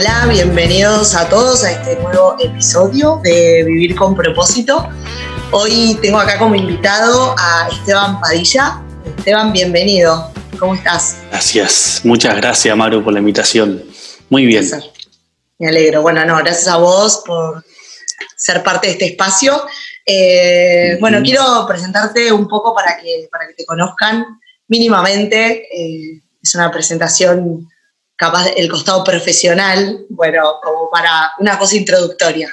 Hola, bienvenidos a todos a este nuevo episodio de Vivir con propósito. Hoy tengo acá como invitado a Esteban Padilla. Esteban, bienvenido. ¿Cómo estás? Gracias, muchas gracias Maru por la invitación. Muy bien. Me alegro. Bueno, no, gracias a vos por ser parte de este espacio. Eh, bueno, quiero presentarte un poco para que, para que te conozcan mínimamente. Eh, es una presentación capaz el costado profesional, bueno, como para una cosa introductoria.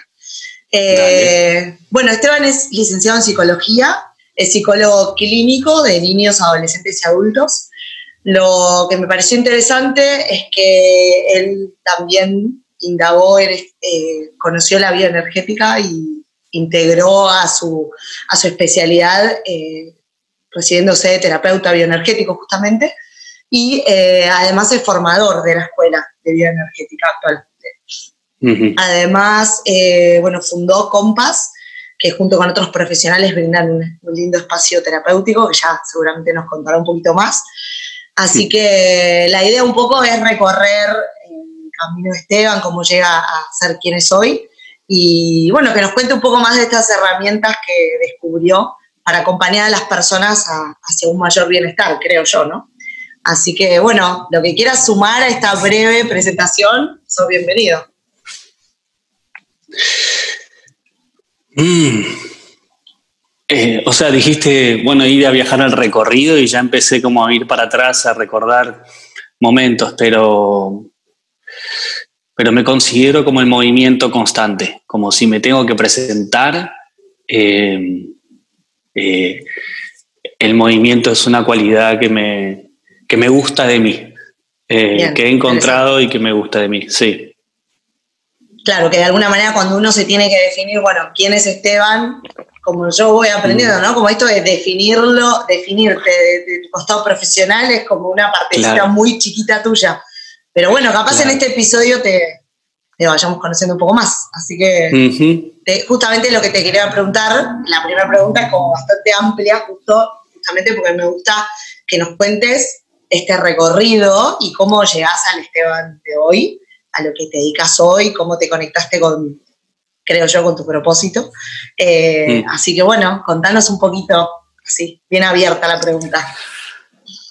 Eh, bueno, Esteban es licenciado en psicología, es psicólogo clínico de niños, adolescentes y adultos. Lo que me pareció interesante es que él también indagó, eh, conoció la bioenergética y integró a su, a su especialidad, eh, recibiéndose de terapeuta bioenergético justamente, y eh, además es formador de la Escuela de Bioenergética actualmente. Además, eh, bueno, fundó Compass, que junto con otros profesionales brindan un, lindo espacio terapéutico, que ya seguramente nos contará un poquito más. Así que la idea un poco es recorrer el camino de Esteban, cómo llega a ser quien es hoy, y bueno, que nos cuente un poco más de estas herramientas que descubrió para acompañar a las personas hacia un mayor bienestar, creo yo, ¿no? Así que bueno, lo que quieras sumar a esta breve presentación, sos bienvenido. Mm. Eh, o sea, dijiste, bueno, ir a viajar al recorrido y ya empecé como a ir para atrás a recordar momentos, pero, pero me considero como el movimiento constante, como si me tengo que presentar. Eh, eh, el movimiento es una cualidad que me, que me gusta de mí, eh, que he encontrado y que me gusta de mí, sí. Claro, que de alguna manera cuando uno se tiene que definir, bueno, quién es Esteban, como yo voy aprendiendo, ¿no? Como esto de definirlo, definirte de, tu costado profesional es como una partecita muy chiquita tuya. Pero bueno, capaz en este episodio te, vayamos conociendo un poco más. Así que justamente lo que te quería preguntar, la primera pregunta es como bastante amplia, justo, justamente porque me gusta que nos cuentes este recorrido y cómo llegás al Esteban de hoy, a lo que te dedicas hoy, cómo te conectaste con, creo yo, con tu propósito. Eh, mm. Así que bueno, contanos un poquito, así, bien abierta la pregunta.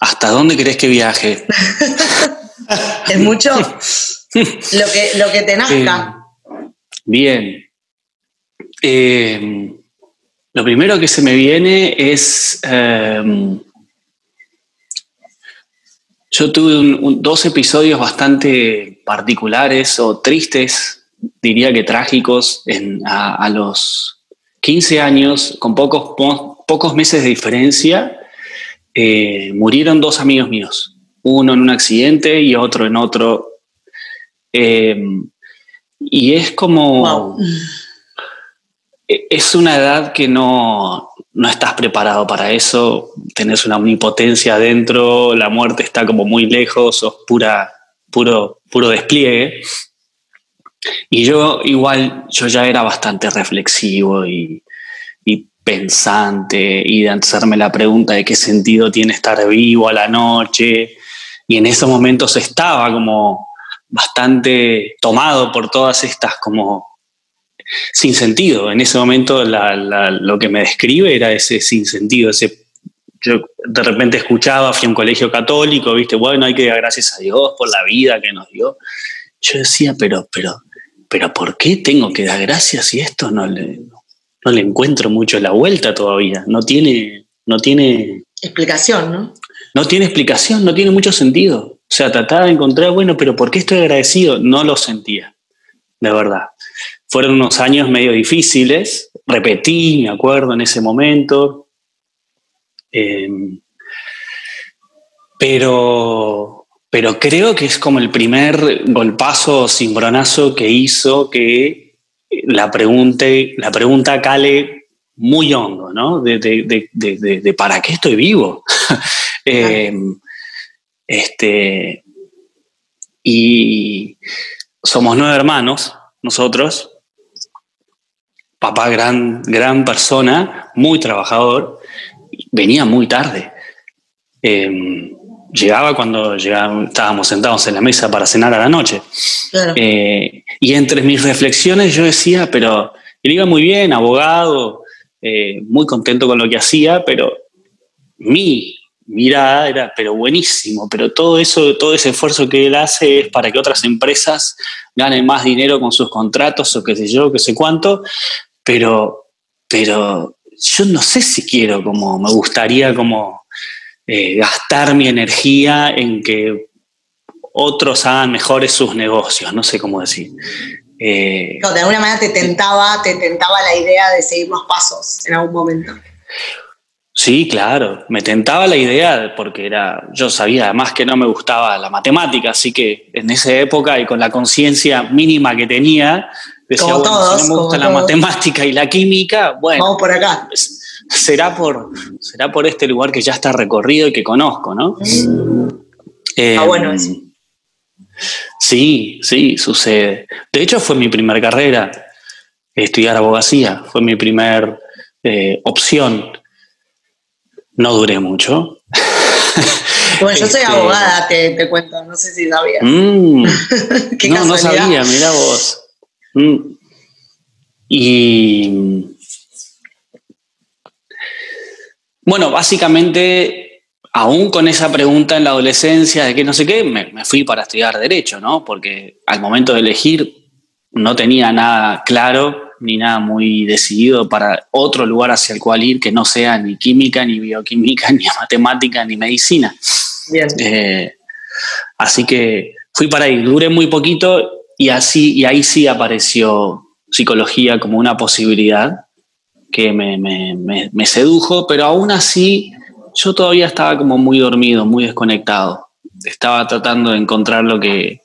¿Hasta dónde crees que viaje? es mucho lo que, lo que te nazca. Eh, bien. Eh, lo primero que se me viene es yo tuve dos episodios bastante particulares o tristes, diría que trágicos, a, los 15 años, con pocos, pocos meses de diferencia, eh, murieron dos amigos míos, uno en un accidente y otro en otro. Eh, y es como... E, es una edad que no, no estás preparado para eso, tenés una omnipotencia adentro, la muerte está como muy lejos, sos pura, puro, puro despliegue. Y yo igual, yo ya era bastante reflexivo y, pensante y de hacerme la pregunta de qué sentido tiene estar vivo a la noche. Y en esos momentos estaba como bastante tomado por todas estas como sin sentido. En ese momento lo que me describe era ese sin sentido, ese yo de repente escuchaba, fui a un colegio católico, viste, bueno, hay que dar gracias a Dios por la vida que nos dio. Yo decía, pero, pero, pero, ¿por qué tengo que dar gracias si esto no le, no le encuentro mucho la vuelta todavía? No tiene, no tiene explicación, ¿no? No tiene explicación, no tiene mucho sentido. O sea, trataba de encontrar, bueno, pero ¿por qué estoy agradecido? No lo sentía, de verdad. Fueron unos años medio difíciles, repetí, me acuerdo, en ese momento. Em, pero, pero creo que es como el primer golpazo cimbronazo que hizo que la, pregunte, la pregunta cale muy hondo, ¿no? De, para qué estoy vivo. Em, este, y somos nueve hermanos, nosotros, papá gran, gran persona, muy trabajador, venía muy tarde. Em, llegaba cuando estábamos sentados en la mesa para cenar a la noche. Eh, y entre mis reflexiones yo decía, pero él iba muy bien, abogado, eh, muy contento con lo que hacía, pero mi mirada era, pero buenísimo, pero todo eso, todo ese esfuerzo que él hace es para que otras empresas ganen más dinero con sus contratos o qué sé yo, qué sé cuánto, pero, pero yo no sé si quiero como, me gustaría como eh, gastar mi energía en que otros hagan mejores sus negocios, no sé cómo decir. Eh, de alguna manera te tentaba, te tentaba la idea de seguir los pasos en algún momento. Sí, claro, me tentaba la idea porque era, yo sabía además que no me gustaba la matemática, así que en esa época y con la conciencia mínima que tenía, decía, bueno, si no me gusta la matemática y la química, bueno, vamos por acá. Será por, será por este lugar que ya está recorrido y que conozco, ¿no? Mm. ah, bueno, em, eso. Sí, sí, sucede. De hecho, fue mi primera carrera, estudiar abogacía, fue mi primera eh, opción no duré mucho. Bueno, yo soy este, abogada, te, cuento, no sé si sabías. Mm. no, no sabía, mira vos. Mm. Y bueno, básicamente, aún con esa pregunta en la adolescencia de que no sé qué, me, me fui para estudiar Derecho, ¿no? Porque al momento de elegir no tenía nada claro ni nada muy decidido para otro lugar hacia el cual ir que no sea ni química, ni bioquímica, ni matemática, ni medicina. Eh, así que fui para ahí, duré muy poquito y, así, y ahí sí apareció psicología como una posibilidad que me, me sedujo, pero aún así yo todavía estaba como muy dormido, muy desconectado. Estaba tratando de encontrar lo que,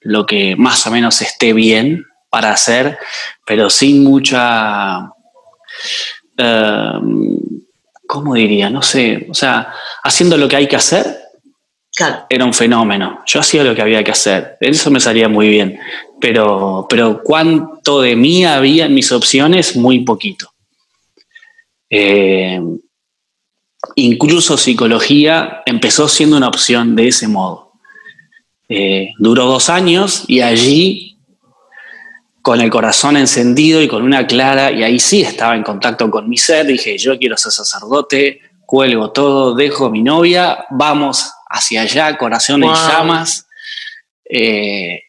lo que más o menos esté bien para hacer, pero sin mucha... Em, ¿Cómo diría? No sé, o sea, haciendo lo que hay que hacer, era un fenómeno. Yo hacía lo que había que hacer, eso me salía muy bien, pero, pero cuánto de mí había en mis opciones, muy poquito. Em, incluso psicología empezó siendo una opción de ese modo. Eh, duró dos años y allí con el corazón encendido y con una clara, y ahí sí estaba en contacto con mi ser, dije, yo quiero ser sacerdote, cuelgo todo, dejo mi novia, vamos hacia allá, corazón en llamas. Eh,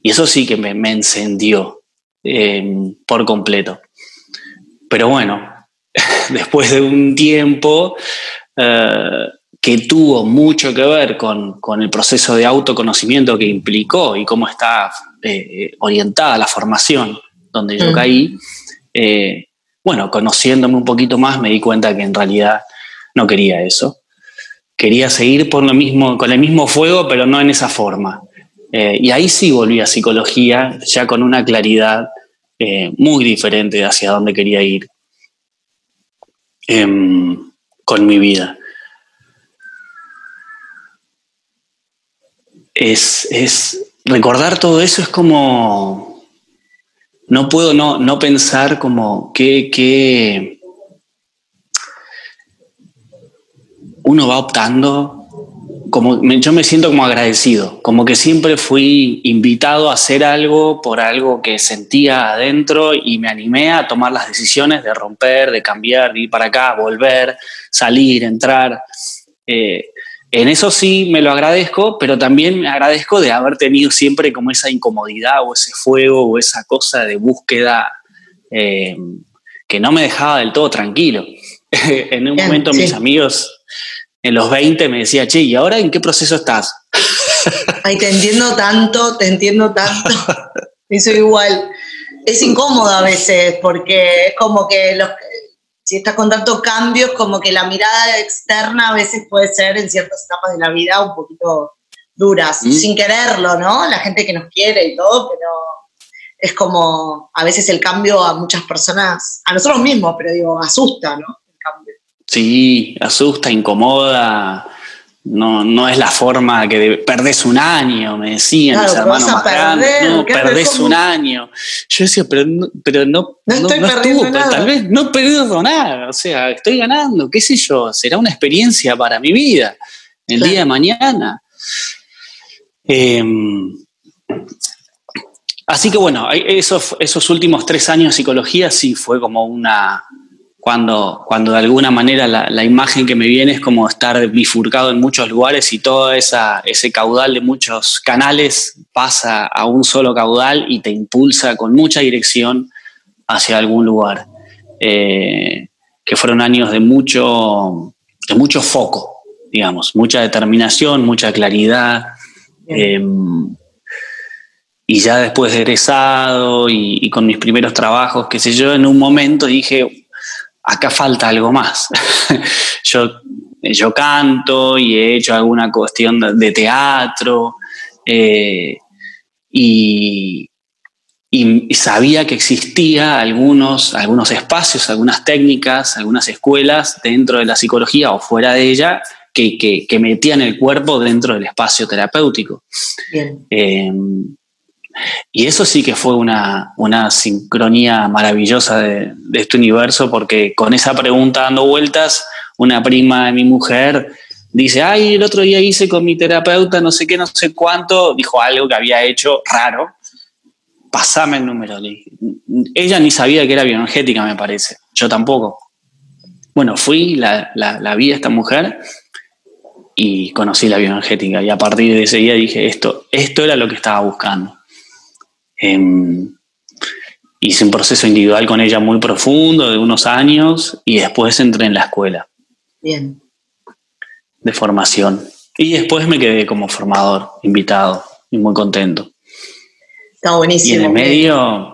y eso sí que me, encendió em, por completo. Pero bueno, después de un tiempo eh, que tuvo mucho que ver con, con, el proceso de autoconocimiento que implicó y cómo está eh, orientada la formación donde yo mm. caí, bueno, conociéndome un poquito más me di cuenta que en realidad no quería eso. Quería seguir por lo mismo, con el mismo fuego, pero no en esa forma. Eh, y ahí sí volví a psicología, ya con una claridad muy diferente hacia dónde quería ir em, con mi vida. Es, es, recordar todo eso es como, no puedo no, no pensar como que, uno va optando, como yo me siento como agradecido, como que siempre fui invitado a hacer algo por algo que sentía adentro y me animé a tomar las decisiones de romper, de cambiar, de ir para acá, volver, salir, entrar. Eh, en eso sí me lo agradezco, pero también me agradezco de haber tenido siempre como esa incomodidad o ese fuego o esa cosa de búsqueda eh, que no me dejaba del todo tranquilo. en un momento mis amigos en los 20 me decían, che, ¿y ahora en qué proceso estás? Ay, te entiendo tanto, te entiendo tanto. Eso igual. Es incómodo a veces porque es como que los, si estás con tantos cambios, como que la mirada externa a veces puede ser en ciertas etapas de la vida un poquito duras, mm. sin quererlo, ¿no? La gente que nos quiere y todo, pero es como a veces el cambio a muchas personas, a nosotros mismos, pero digo, asusta, ¿no? Sí, asusta, incomoda, no, no es la forma que perdés un año, me decían mis hermanos más grandes, no, perdés un año. Yo decía, pero no, pero no, no, estoy estuvo, tal vez no perdido nada, o sea, estoy ganando, qué sé yo, será una experiencia para mi vida. el día de mañana. Em, así que bueno, esos, esos últimos tres años de psicología sí fue como una, cuando, cuando de alguna manera la, imagen que me viene es como estar bifurcado en muchos lugares y todo esa, ese caudal de muchos canales pasa a un solo caudal y te impulsa con mucha dirección hacia algún lugar. Eh, que fueron años de mucho, de mucho foco, digamos, mucha determinación, mucha claridad. Em, y ya después de egresado y, y, con mis primeros trabajos, qué sé yo, en un momento dije, acá falta algo más. yo, yo canto y he hecho alguna cuestión de, teatro eh, y, sabía que existía algunos, algunos espacios, algunas técnicas, algunas escuelas dentro de la psicología o fuera de ella que, metían el cuerpo dentro del espacio terapéutico. Eh, y eso sí que fue una, sincronía maravillosa de, este universo, porque con esa pregunta dando vueltas, una prima de mi mujer dice, ay, el otro día hice con mi terapeuta no sé qué, no sé cuánto, dijo algo que había hecho raro, pasame el número. Ella ni sabía que era bioenergética, me parece, yo tampoco. Bueno, fui, la, la vi a esta mujer y conocí la bioenergética y a partir de ese día dije, esto, esto era lo que estaba buscando. Em, hice un proceso individual con ella muy profundo de unos años y después entré en la escuela. Bien. De formación. Y después me quedé como formador, invitado y muy contento. Está buenísimo. Y en el medio.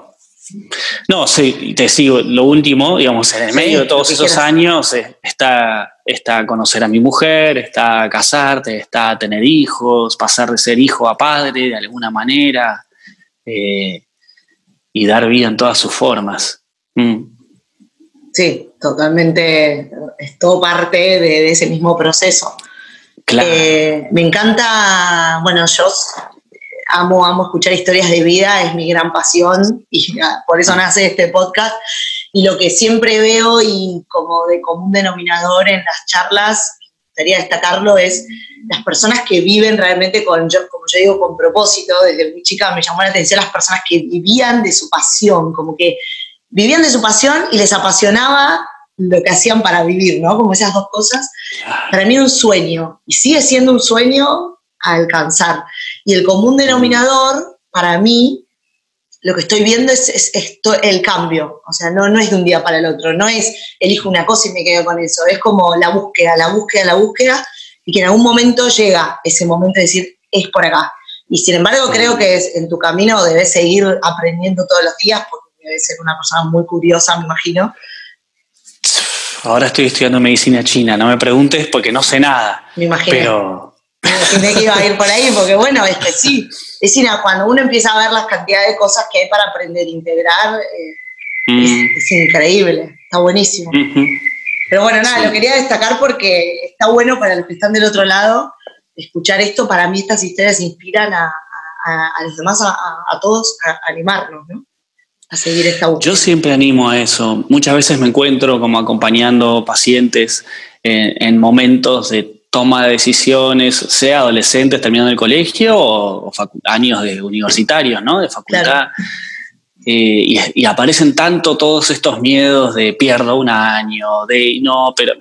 No, sí, te sigo. Lo último, digamos, en el medio de todos esos años eh, está, está conocer a mi mujer, está casarte, está tener hijos, pasar de ser hijo a padre de alguna manera, eh, y dar vida en todas sus formas. Mm. Sí, totalmente, es todo parte de, ese mismo proceso. Eh, me encanta, bueno, yo amo, amo escuchar historias de vida, es mi gran pasión y por eso nace este podcast. Y lo que siempre veo y como de común denominador en las charlas, gustaría destacarlo, es las personas que viven realmente con, yo, como yo digo, con propósito, desde muy chica me llamó la atención las personas que vivían de su pasión, como que vivían de su pasión y les apasionaba lo que hacían para vivir, ¿no? Como esas dos cosas. Para mí era un sueño y sigue siendo un sueño a alcanzar. Y el común denominador, para mí, lo que estoy viendo es, esto, el cambio. O sea, no, no es de un día para el otro, no es elijo una cosa y me quedo con eso, es como la búsqueda, la búsqueda, la búsqueda y que en algún momento llega ese momento de decir, es por acá. Y sin embargo, creo que en tu camino debes seguir aprendiendo todos los días, porque debes ser una persona muy curiosa, me imagino. Ahora estoy estudiando medicina china, no me preguntes porque no sé nada. Me imagino. Pero... Me imaginé que iba a ir por ahí, porque bueno, es que sí, es cuando uno empieza a ver las cantidades de cosas que hay para aprender a integrar, eh, mm. es, increíble, está buenísimo. Pero bueno, nada, lo quería destacar porque está bueno para los que están del otro lado escuchar esto. Para mí estas historias inspiran a, los demás, a, todos, a, animarnos, ¿no? A seguir esta búsqueda. Yo siempre animo a eso. Muchas veces me encuentro como acompañando pacientes en, momentos de toma de decisiones, sea adolescentes terminando el colegio o, años de universitarios, ¿no? De facultad. Eh, y, aparecen tanto todos estos miedos de pierdo un año, de no, pero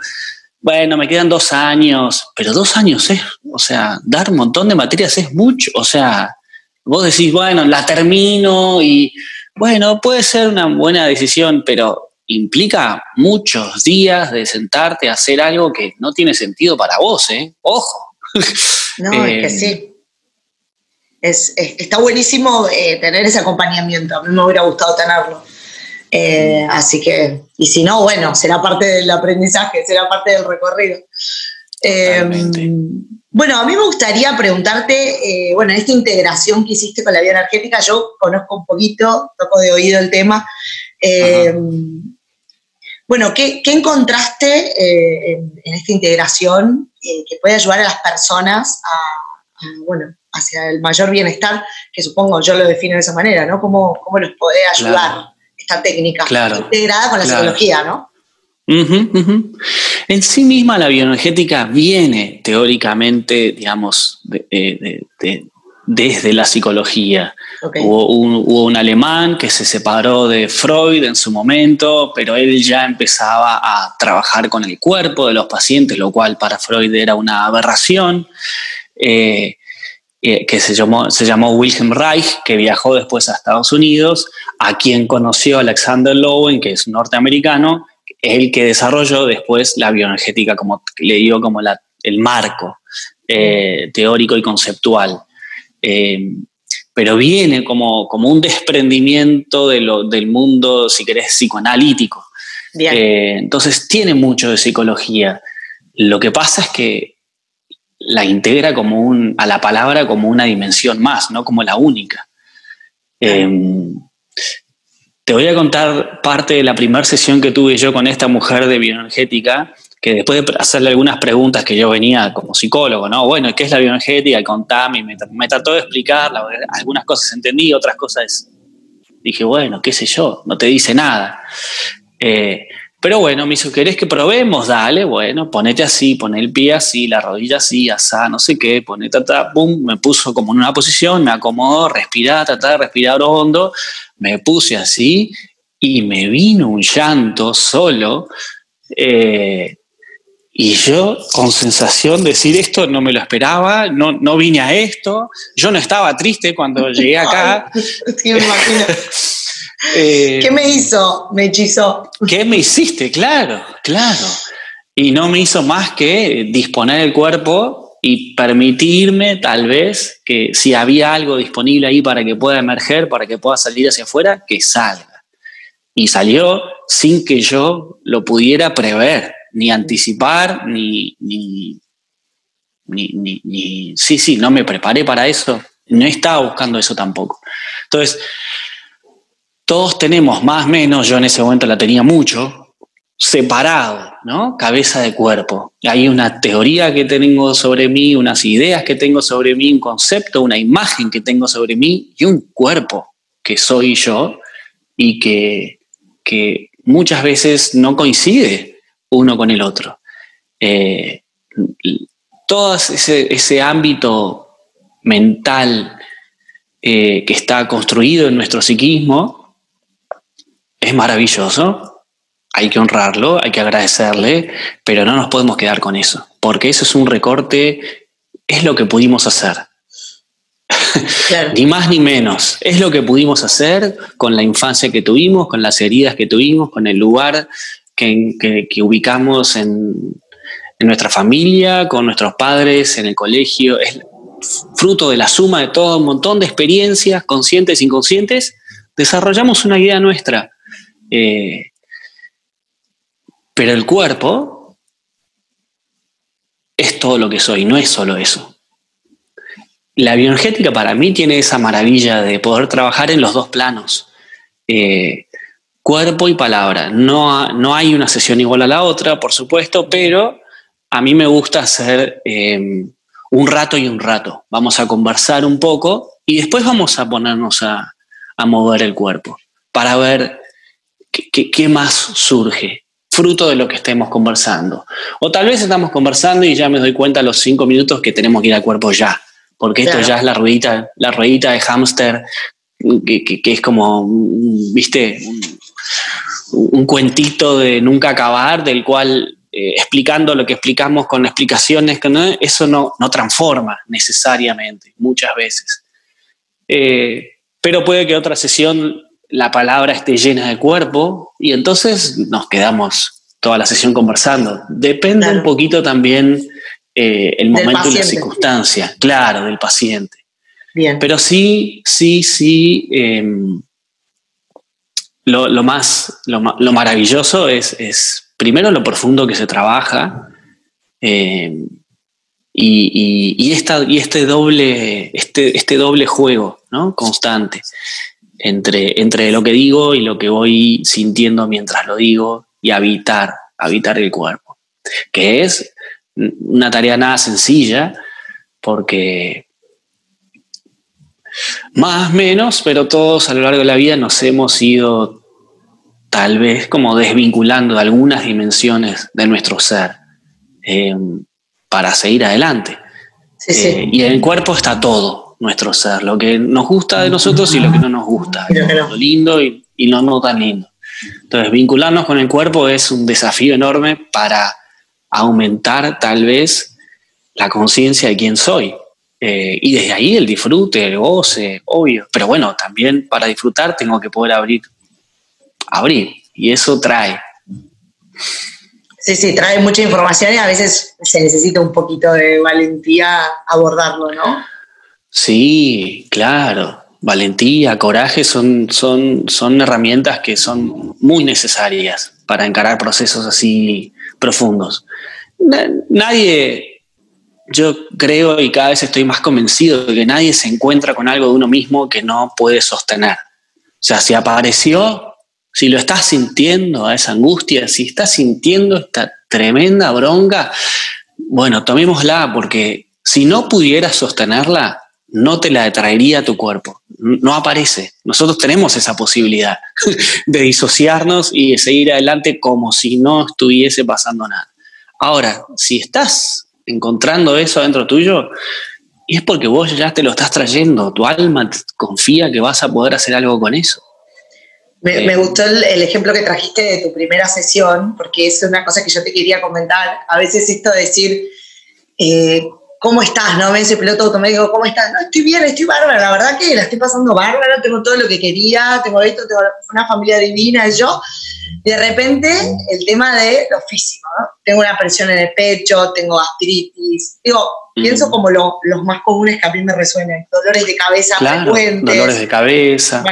bueno, me quedan dos años, pero dos años es, o sea, dar un montón de materias es mucho, o sea, vos decís, bueno, la termino y bueno, puede ser una buena decisión, pero implica muchos días de sentarte a hacer algo que no tiene sentido para vos, ¿eh? Ojo. No, es que sí es, está buenísimo eh, tener ese acompañamiento. A mí me hubiera gustado tenerlo. Eh, así que, y si no, bueno, será parte del aprendizaje, será parte del recorrido. Eh, bueno, a mí me gustaría preguntarte, bueno, esta integración que hiciste con la vida energética, yo conozco un poquito, toco de oído el tema. Bueno, ¿qué, encontraste en, esta integración que puede ayudar a las personas a bueno, hacia el mayor bienestar, que supongo yo lo defino de esa manera, ¿no? ¿Cómo, cómo nos puede ayudar esta técnica integrada con la psicología, ¿no? En sí misma la bioenergética viene teóricamente, digamos, desde la psicología. Hubo, un, alemán que se separó de Freud en su momento, pero él ya empezaba a trabajar con el cuerpo de los pacientes, lo cual para Freud era una aberración. Eh, eh, que se llamó, se llamó Wilhelm Reich, que viajó después a Estados Unidos, a quien conoció Alexander Lowen, que es norteamericano, el que desarrolló después la bioenergética, como le dio como la, el marco eh, teórico y conceptual. Eh, pero viene como, como un desprendimiento de lo, del mundo, si querés, psicoanalítico. entonces tiene mucho de psicología. Lo que pasa es que la integra como un, a la palabra como una dimensión más, no como la única. Em, te voy a contar parte de la primera sesión que tuve yo con esta mujer de bioenergética, que después de hacerle algunas preguntas que yo venía como psicólogo, ¿no? Bueno, ¿qué es la bioenergética? Contame, me, me trató de explicar, algunas cosas entendí, otras cosas dije, bueno, qué sé yo, no te dice nada. Eh, pero bueno, me hizo, ¿querés que probemos? Dale, bueno, ponete así, pon el pie así, la rodilla así, asá, no sé qué, ponete, ta, pum, me puso como en una posición, me acomodó, respirá, tratar de respirar hondo, me puse así y me vino un llanto solo. Eh, y yo con sensación de decir esto no me lo esperaba, no, no vine a esto, yo no estaba triste cuando llegué acá. sí, me imagino. Eh, ¿Qué me hizo? Me hechizó. ¿Qué me hiciste? Claro, claro. Y no me hizo más que disponer el cuerpo y permitirme tal vez que si había algo disponible ahí para que pueda emerger, para que pueda salir hacia afuera, que salga. Y salió sin que yo lo pudiera prever, ni anticipar, ni, ni, ni, ni sí, sí, no me preparé para eso. No estaba buscando eso tampoco. Entonces, todos tenemos más o menos, yo en ese momento la tenía mucho, separado, ¿no? Cabeza de cuerpo. Hay una teoría que tengo sobre mí, unas ideas que tengo sobre mí, un concepto, una imagen que tengo sobre mí y un cuerpo que soy yo y que, muchas veces no coincide uno con el otro. Eh, todo ese, ámbito mental eh, que está construido en nuestro psiquismo es maravilloso, hay que honrarlo, hay que agradecerle, pero no nos podemos quedar con eso, porque eso es un recorte, es lo que pudimos hacer. ni más ni menos. Es lo que pudimos hacer con la infancia que tuvimos, con las heridas que tuvimos, con el lugar que, ubicamos en, nuestra familia, con nuestros padres, en el colegio. Es fruto de la suma de todo un montón de experiencias, conscientes e inconscientes. Desarrollamos una idea nuestra. Eh, pero el cuerpo es todo lo que soy, no es solo eso. La bioenergética para mí tiene esa maravilla de poder trabajar en los dos planos, eh, cuerpo y palabra. No, no, hay una sesión igual a la otra, por supuesto, pero a mí me gusta hacer em, un rato y un rato. Vamos a conversar un poco y después vamos a ponernos a, a mover el cuerpo para ver ¿Qué, más surge? Fruto de lo que estemos conversando. O tal vez estamos conversando y ya me doy cuenta a los cinco minutos que tenemos que ir al cuerpo ya, porque esto ya es la ruedita, la ruedita de hámster, que, es como, viste, un, cuentito de nunca acabar, del cual eh, explicando lo que explicamos con explicaciones, que no, eso no, no, transforma necesariamente, muchas veces. Eh, pero puede que otra sesión la palabra esté llena de cuerpo y entonces nos quedamos toda la sesión conversando. Depende un poquito también eh, el momento y la circunstancia, claro, del paciente. Bien. Pero sí, sí, sí, lo, más, lo, maravilloso es, primero lo profundo que se trabaja em, y, y, esta, y este, doble, este, este doble juego ¿no? constante entre, entre lo que digo y lo que voy sintiendo mientras lo digo y habitar, habitar el cuerpo, que es una tarea nada sencilla porque más menos, pero todos a lo largo de la vida nos hemos ido tal vez como desvinculando de algunas dimensiones de nuestro ser. eh, para seguir adelante. Eh, y en el cuerpo está todo nuestro ser, lo que nos gusta de nosotros y lo que no nos gusta, lo lindo y, y lo no tan lindo. Entonces, vincularnos con el cuerpo es un desafío enorme para aumentar tal vez la conciencia de quién soy. Eh, y desde ahí el disfrute, el goce, obvio. Pero bueno, también para disfrutar tengo que poder abrir, abrir. Y eso trae. Sí, sí, trae mucha información y a veces se necesita un poquito de valentía abordarlo, ¿no? Sí, claro. Valentía, coraje son, son, son herramientas que son muy necesarias para encarar procesos así profundos. Nadie, yo creo y cada vez estoy más convencido de que nadie se encuentra con algo de uno mismo que no puede sostener. O sea, si apareció, si lo estás sintiendo a esa angustia, si estás sintiendo esta tremenda bronca, bueno, tomémosla porque si no pudieras sostenerla, no te la traería a tu cuerpo. No aparece. Nosotros tenemos esa posibilidad de disociarnos y de seguir adelante como si no estuviese pasando nada. Ahora, si estás encontrando eso dentro tuyo, es porque vos ya te lo estás trayendo, tu alma confía que vas a poder hacer algo con eso. Me, gustó el, ejemplo que trajiste de tu primera sesión, porque es una cosa que yo te quería comentar. A veces esto de decir, eh, ¿cómo estás? ¿No? Me dice piloto automático, ¿cómo estás? No, estoy bien, estoy bárbara. La verdad que la estoy pasando bárbara, tengo todo lo que quería, tengo esto, tengo una familia divina, yo de repente, el tema de lo físico, ¿no? Tengo una presión en el pecho, tengo gastritis. Digo, pienso como los más comunes que a mí me resuenan. Dolores de cabeza frecuentes. Dolores de cabeza,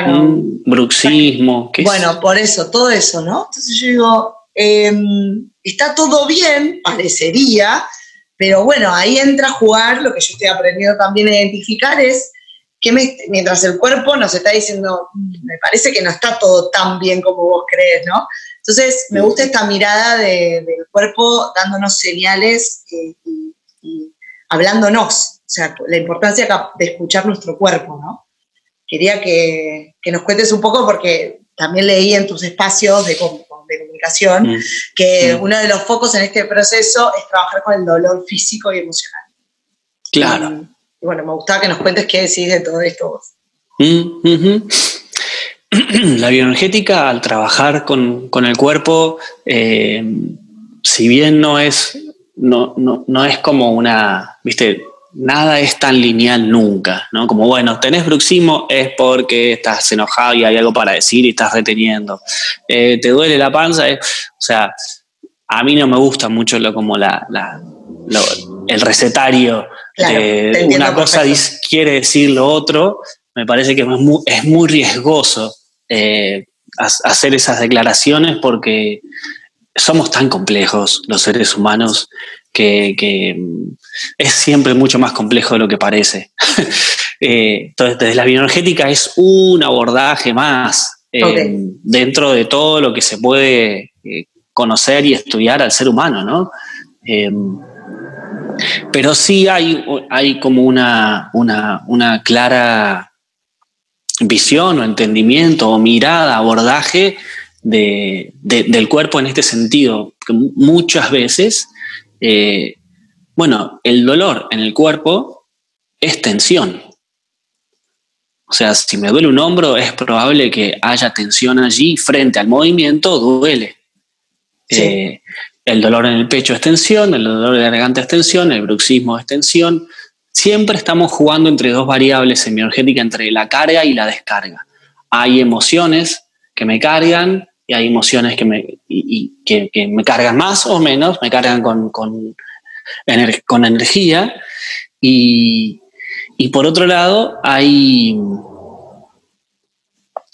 bruxismo. Bueno, por eso, todo eso, ¿no? Entonces yo digo, em, está todo bien, parecería, pero bueno, ahí entra a jugar lo que yo estoy aprendiendo también a identificar es que mientras el cuerpo nos está diciendo, me parece que no está todo tan bien como vos crees, ¿no? Entonces, me gusta esta mirada del cuerpo dándonos señales eh, y, hablándonos, o sea, la importancia de escuchar nuestro cuerpo, ¿no? Quería que, nos cuentes un poco porque también leí en tus espacios de, comunicación mm. que mm. uno de los focos en este proceso es trabajar con el dolor físico y emocional. Claro. Y bueno, me gustaba que nos cuentes qué decís de todo esto vos. Mm, La bioenergética, al trabajar con, el cuerpo, eh, si bien no es, no, no, es como una, viste, nada es tan lineal nunca, ¿no? Como, bueno, tenés bruxismo es porque estás enojado y hay algo para decir y estás reteniendo. Eh, te duele la panza, o sea, a mí no me gusta mucho lo, como la, el recetario una cosa quiere decir lo otro, me parece que es muy, riesgoso eh, hacer esas declaraciones porque somos tan complejos los seres humanos que, mm, es siempre mucho más complejo de lo que parece. Eh, entonces, desde la bioenergética es un abordaje más eh, dentro de todo lo que se puede conocer y estudiar al ser humano, ¿no? Pero sí hay, hay como una, una, clara visión o entendimiento o mirada, abordaje del cuerpo en este sentido, que muchas veces, eh, bueno, el dolor en el cuerpo es tensión. O sea, si me duele un hombro, es probable que haya tensión allí frente al movimiento, duele. Eh, el dolor en el pecho es tensión, el dolor de la garganta es tensión, el bruxismo es tensión. Siempre estamos jugando entre dos variables semiologéticas, entre la carga y la descarga. Hay emociones que me cargan y hay emociones que me, que, me cargan más o menos, me cargan con, con, con energía. Y, y por otro lado, hay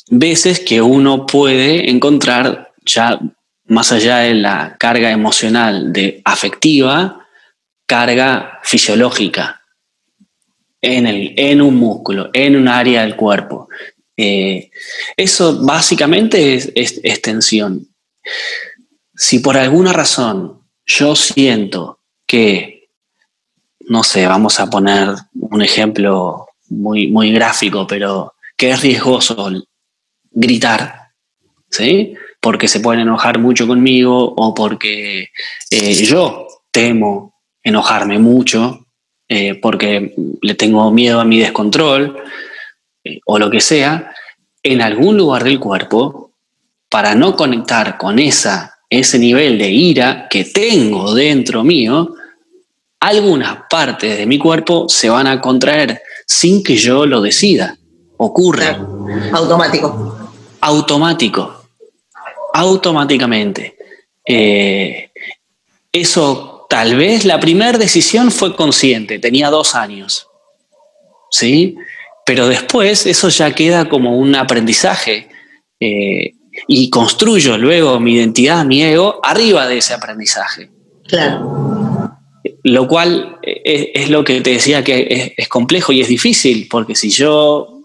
veces que uno puede encontrar ya más allá de la carga emocional de afectiva, carga fisiológica en, el, en un músculo, en un área del cuerpo. Eh, eso básicamente es, tensión. Si por alguna razón yo siento que, no sé, vamos a poner un ejemplo muy, muy gráfico, pero que es riesgoso gritar, ¿sí? porque se pueden enojar mucho conmigo o porque eh, yo temo enojarme mucho eh, porque le tengo miedo a mi descontrol eh, o lo que sea, en algún lugar del cuerpo, para no conectar con esa, ese nivel de ira que tengo dentro mío, algunas partes de mi cuerpo se van a contraer sin que yo lo decida. Ocurre. Automático. Automático. Automáticamente. Eh, eso tal vez la primera decisión fue consciente, tenía dos años. ¿Sí? Pero después eso ya queda como un aprendizaje. Eh, y construyo luego mi identidad, mi ego, arriba de ese aprendizaje. Claro. Lo cual es, lo que te decía que es, complejo y es difícil, porque si yo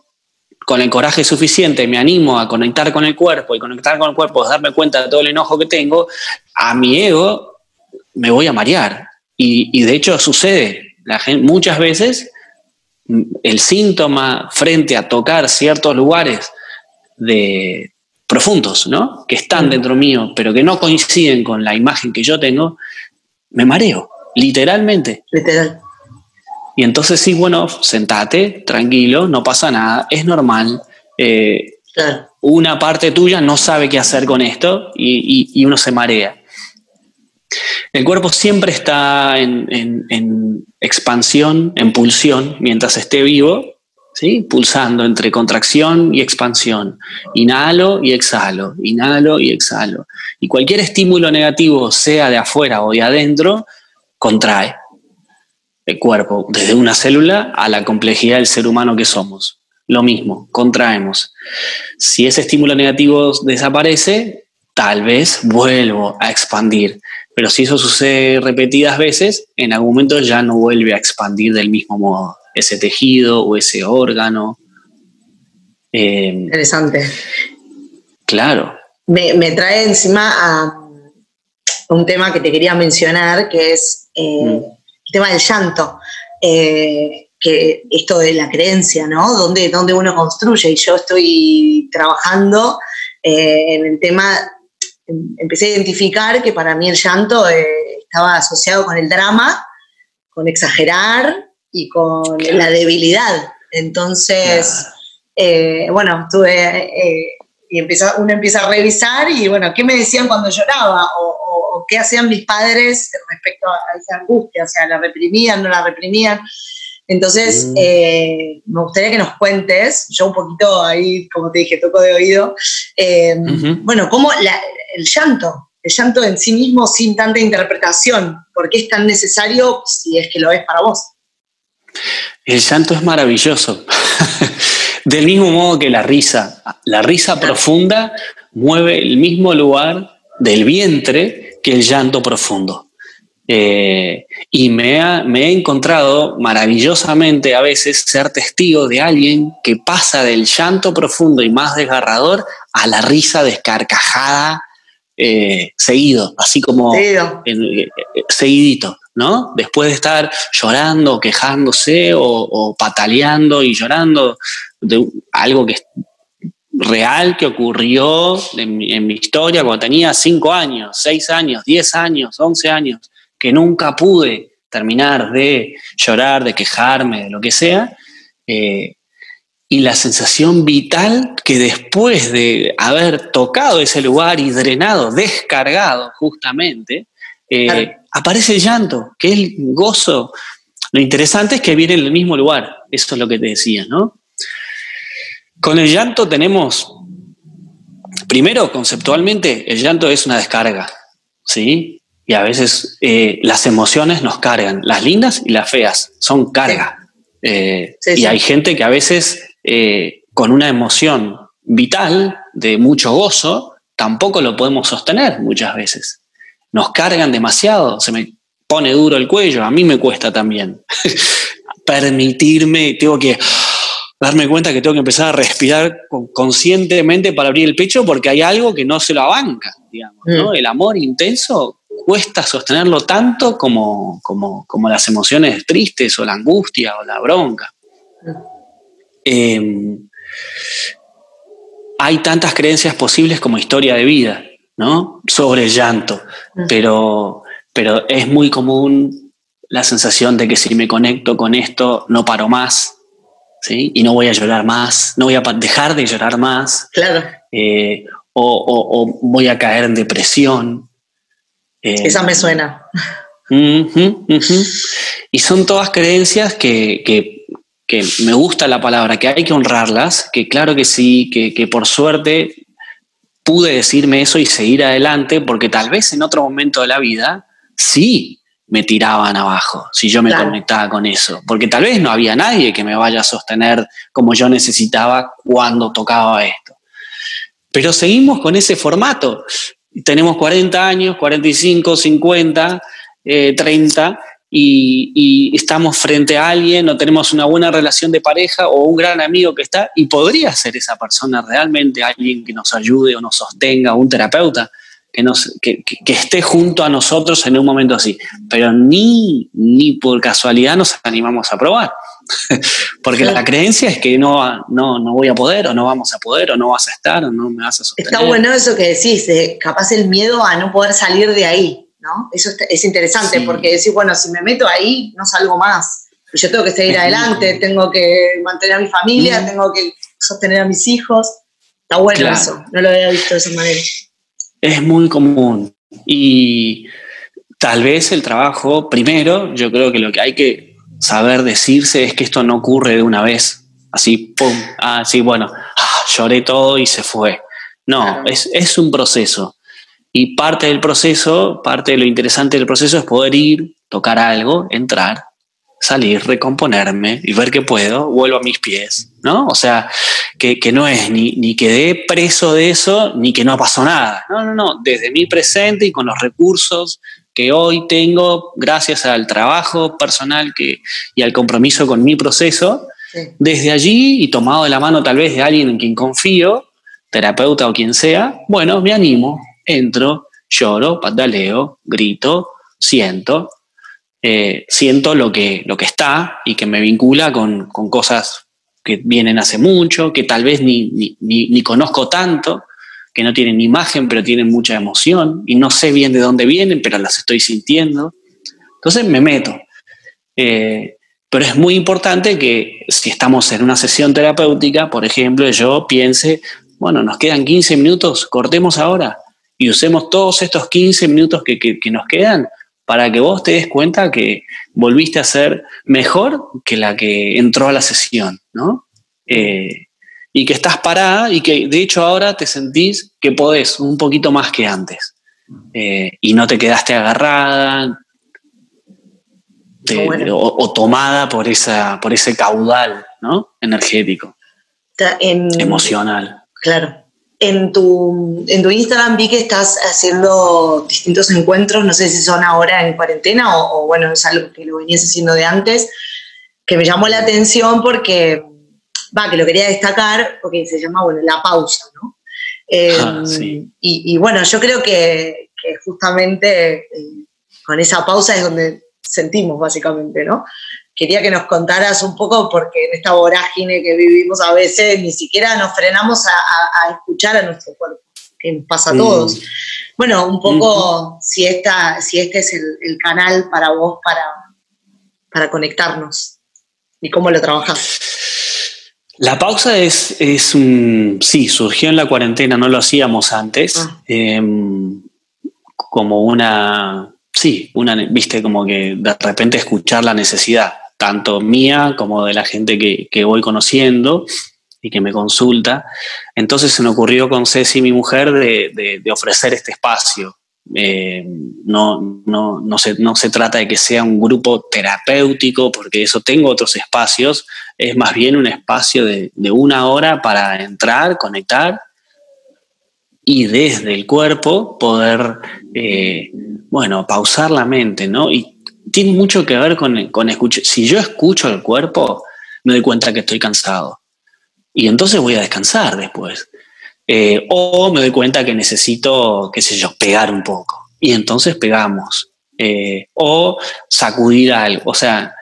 con el coraje suficiente me animo a conectar con el cuerpo y conectar con el cuerpo, darme cuenta de todo el enojo que tengo, a mi ego me voy a marear. Y, de hecho sucede. La gente, muchas veces el síntoma frente a tocar ciertos lugares de profundos, ¿no? Que están mm. dentro mío, pero que no coinciden con la imagen que yo tengo, me mareo, literalmente. Literal. Y entonces sí, bueno, sentate, tranquilo, no pasa nada, es normal. Eh, una parte tuya no sabe qué hacer con esto y uno se marea. El cuerpo siempre está en, expansión, en pulsión, mientras esté vivo, ¿sí? pulsando entre contracción y expansión. Inhalo y exhalo, inhalo y exhalo. Y cualquier estímulo negativo, sea de afuera o de adentro, contrae el cuerpo, desde una célula a la complejidad del ser humano que somos. Lo mismo, contraemos. Si ese estímulo negativo desaparece, tal vez vuelvo a expandir. Pero si eso sucede repetidas veces, en algún momento ya no vuelve a expandir del mismo modo ese tejido o ese órgano. Eh, Interesante. Claro. Me, trae encima a un tema que te quería mencionar, que es eh, mm. el tema del llanto. Eh, que esto de la creencia, ¿no? Donde, donde uno construye. Y yo estoy trabajando en el tema empecé a identificar que para mí el llanto eh, estaba asociado con el drama, con exagerar y con la debilidad. Entonces, eh, bueno, tuve, eh, y empieza, uno empieza a revisar y bueno, ¿qué me decían cuando lloraba? O, qué hacían mis padres respecto a esa angustia, o sea, la reprimían, no la reprimían. Entonces, mm. me gustaría que nos cuentes, yo un poquito ahí, como te dije, toco de oído, bueno, cómo la, el llanto, el llanto en sí mismo sin tanta interpretación. ¿Por qué es tan necesario si es que lo es para vos? El llanto es maravilloso. Del mismo modo que la risa. La risa profunda mueve el mismo lugar del vientre que el llanto profundo. Eh, y me, me, he encontrado maravillosamente a veces ser testigo de alguien que pasa del llanto profundo y más desgarrador a la risa descarcajada eh, seguido, así como eh, eh, seguidito, ¿no? Después de estar llorando, quejándose o, pataleando y llorando de algo que es real que ocurrió en mi, historia cuando tenía 5 años, 6 años, 10 años, 11 años, que nunca pude terminar de llorar, de quejarme, de lo que sea, y la sensación vital que después de haber tocado ese lugar y drenado, descargado justamente, eh, aparece el llanto, que es el gozo. Lo interesante es que viene en el mismo lugar, eso es lo que te decía, ¿no? Con el llanto tenemos, primero, conceptualmente, el llanto es una descarga, ¿sí? Y a veces eh, las emociones nos cargan, las lindas y las feas, son carga. Eh, y hay gente que a veces eh, con una emoción vital de mucho gozo, tampoco lo podemos sostener muchas veces. Nos cargan demasiado, se me pone duro el cuello, a mí me cuesta también. Permitirme, tengo que darme cuenta que tengo que empezar a respirar conscientemente para abrir el pecho porque hay algo que no se lo abanca, digamos, mm. El amor intenso cuesta sostenerlo tanto como, como, como, las emociones tristes o la angustia o la bronca. Mm. Em, hay tantas creencias posibles como historia de vida, ¿no? Sobre el llanto, pero pero es muy común la sensación de que si me conecto con esto no paro más, ¿sí? Y no voy a llorar más, no voy a dejar de llorar más. Claro. Eh, o, voy a caer en depresión. Eh, Esa me suena. Y son todas creencias que, me gusta la palabra, que hay que honrarlas, que claro que sí, que, por suerte pude decirme eso y seguir adelante, porque tal vez en otro momento de la vida sí me tiraban abajo si yo me conectaba con eso, porque tal vez no había nadie que me vaya a sostener como yo necesitaba cuando tocaba esto. Pero seguimos con ese formato. Tenemos 40 años, 45, 50, 30 y, estamos frente a alguien o tenemos una buena relación de pareja o un gran amigo que está y podría ser esa persona realmente alguien que nos ayude o nos sostenga, un terapeuta que, nos, que, esté junto a nosotros en un momento así. Pero ni, ni por casualidad nos animamos a probar. Porque la creencia es que no, no, no, voy a poder, o no vamos a poder, o no vas a estar, o no me vas a sostener. Está bueno eso que decís, capaz el miedo a no poder salir de ahí, ¿no? Eso es interesante, porque decís, bueno, si me meto ahí, no salgo más. Yo tengo que seguir adelante, tengo que mantener a mi familia, tengo que sostener a mis hijos. Está bueno eso, no lo había visto de esa manera. Es muy común. Y tal vez el trabajo, primero, yo creo que lo que hay que saber decirse es que esto no ocurre de una vez, así, pum, ah, sí, bueno, ah, lloré todo y se fue. No, es, es un proceso. Y parte del proceso, parte de lo interesante del proceso es poder ir, tocar algo, entrar, salir, recomponerme y ver que puedo, vuelvo a mis pies, ¿no? O sea, que, que, no es ni, ni quedé preso de eso, ni que no pasó nada. No, no, no, desde mi presente y con los recursos que hoy tengo gracias al trabajo personal que, y al compromiso con mi proceso, desde allí y tomado de la mano tal vez de alguien en quien confío, terapeuta o quien sea, bueno, me animo, entro, lloro, pataleo, grito, siento, eh, siento lo que, lo que está y que me vincula con, cosas que vienen hace mucho, que tal vez ni, ni, ni conozco tanto, que no tienen imagen, pero tienen mucha emoción y no sé bien de dónde vienen, pero las estoy sintiendo. Entonces me meto. Eh, pero es muy importante que si estamos en una sesión terapéutica, por ejemplo, yo piense, bueno, nos quedan 15 minutos, cortemos ahora y usemos todos estos 15 minutos que, nos quedan para que vos te des cuenta que volviste a ser mejor que la que entró a la sesión, ¿no? Eh, y que estás parada y que de hecho ahora te sentís que podés un poquito más que antes. Eh, y no te quedaste agarrada o, tomada por, esa, por ese caudal ¿no? energético, emocional. Claro. En tu, en tu Instagram vi que estás haciendo distintos encuentros, no sé si son ahora en cuarentena o, o bueno, es algo que lo venías haciendo de antes, que me llamó la atención porque va, que lo quería destacar porque se llama, bueno, la pausa, ¿no? Ah, em, y, bueno, yo creo que, justamente eh, con esa pausa es donde sentimos, básicamente, ¿no? Quería que nos contaras un poco, porque en esta vorágine que vivimos a veces ni siquiera nos frenamos a, escuchar a nuestro cuerpo, que nos pasa a todos. Mm. Bueno, un poco si, esta, si este es el, canal para vos para, para conectarnos y cómo lo trabajas. La pausa es, es un. Sí, surgió en la cuarentena, no lo hacíamos antes. Ah. Em, como una. Sí, una, viste, como que de repente escuchar la necesidad, tanto mía como de la gente que, voy conociendo y que me consulta. Entonces se me ocurrió con Ceci, mi mujer, de, de ofrecer este espacio eh, no, no, no, se, no se trata de que sea un grupo terapéutico, porque eso tengo otros espacios, es más bien un espacio de, una hora para entrar, conectar y desde el cuerpo poder, eh, bueno, pausar la mente, ¿no? Tiene mucho que ver con, con escuchar. Si yo escucho el cuerpo, me doy cuenta que estoy cansado. Y entonces voy a descansar después. Eh, o me doy cuenta que necesito, qué sé yo, pegar un poco. Y entonces pegamos. Eh, o sacudir algo. O sea,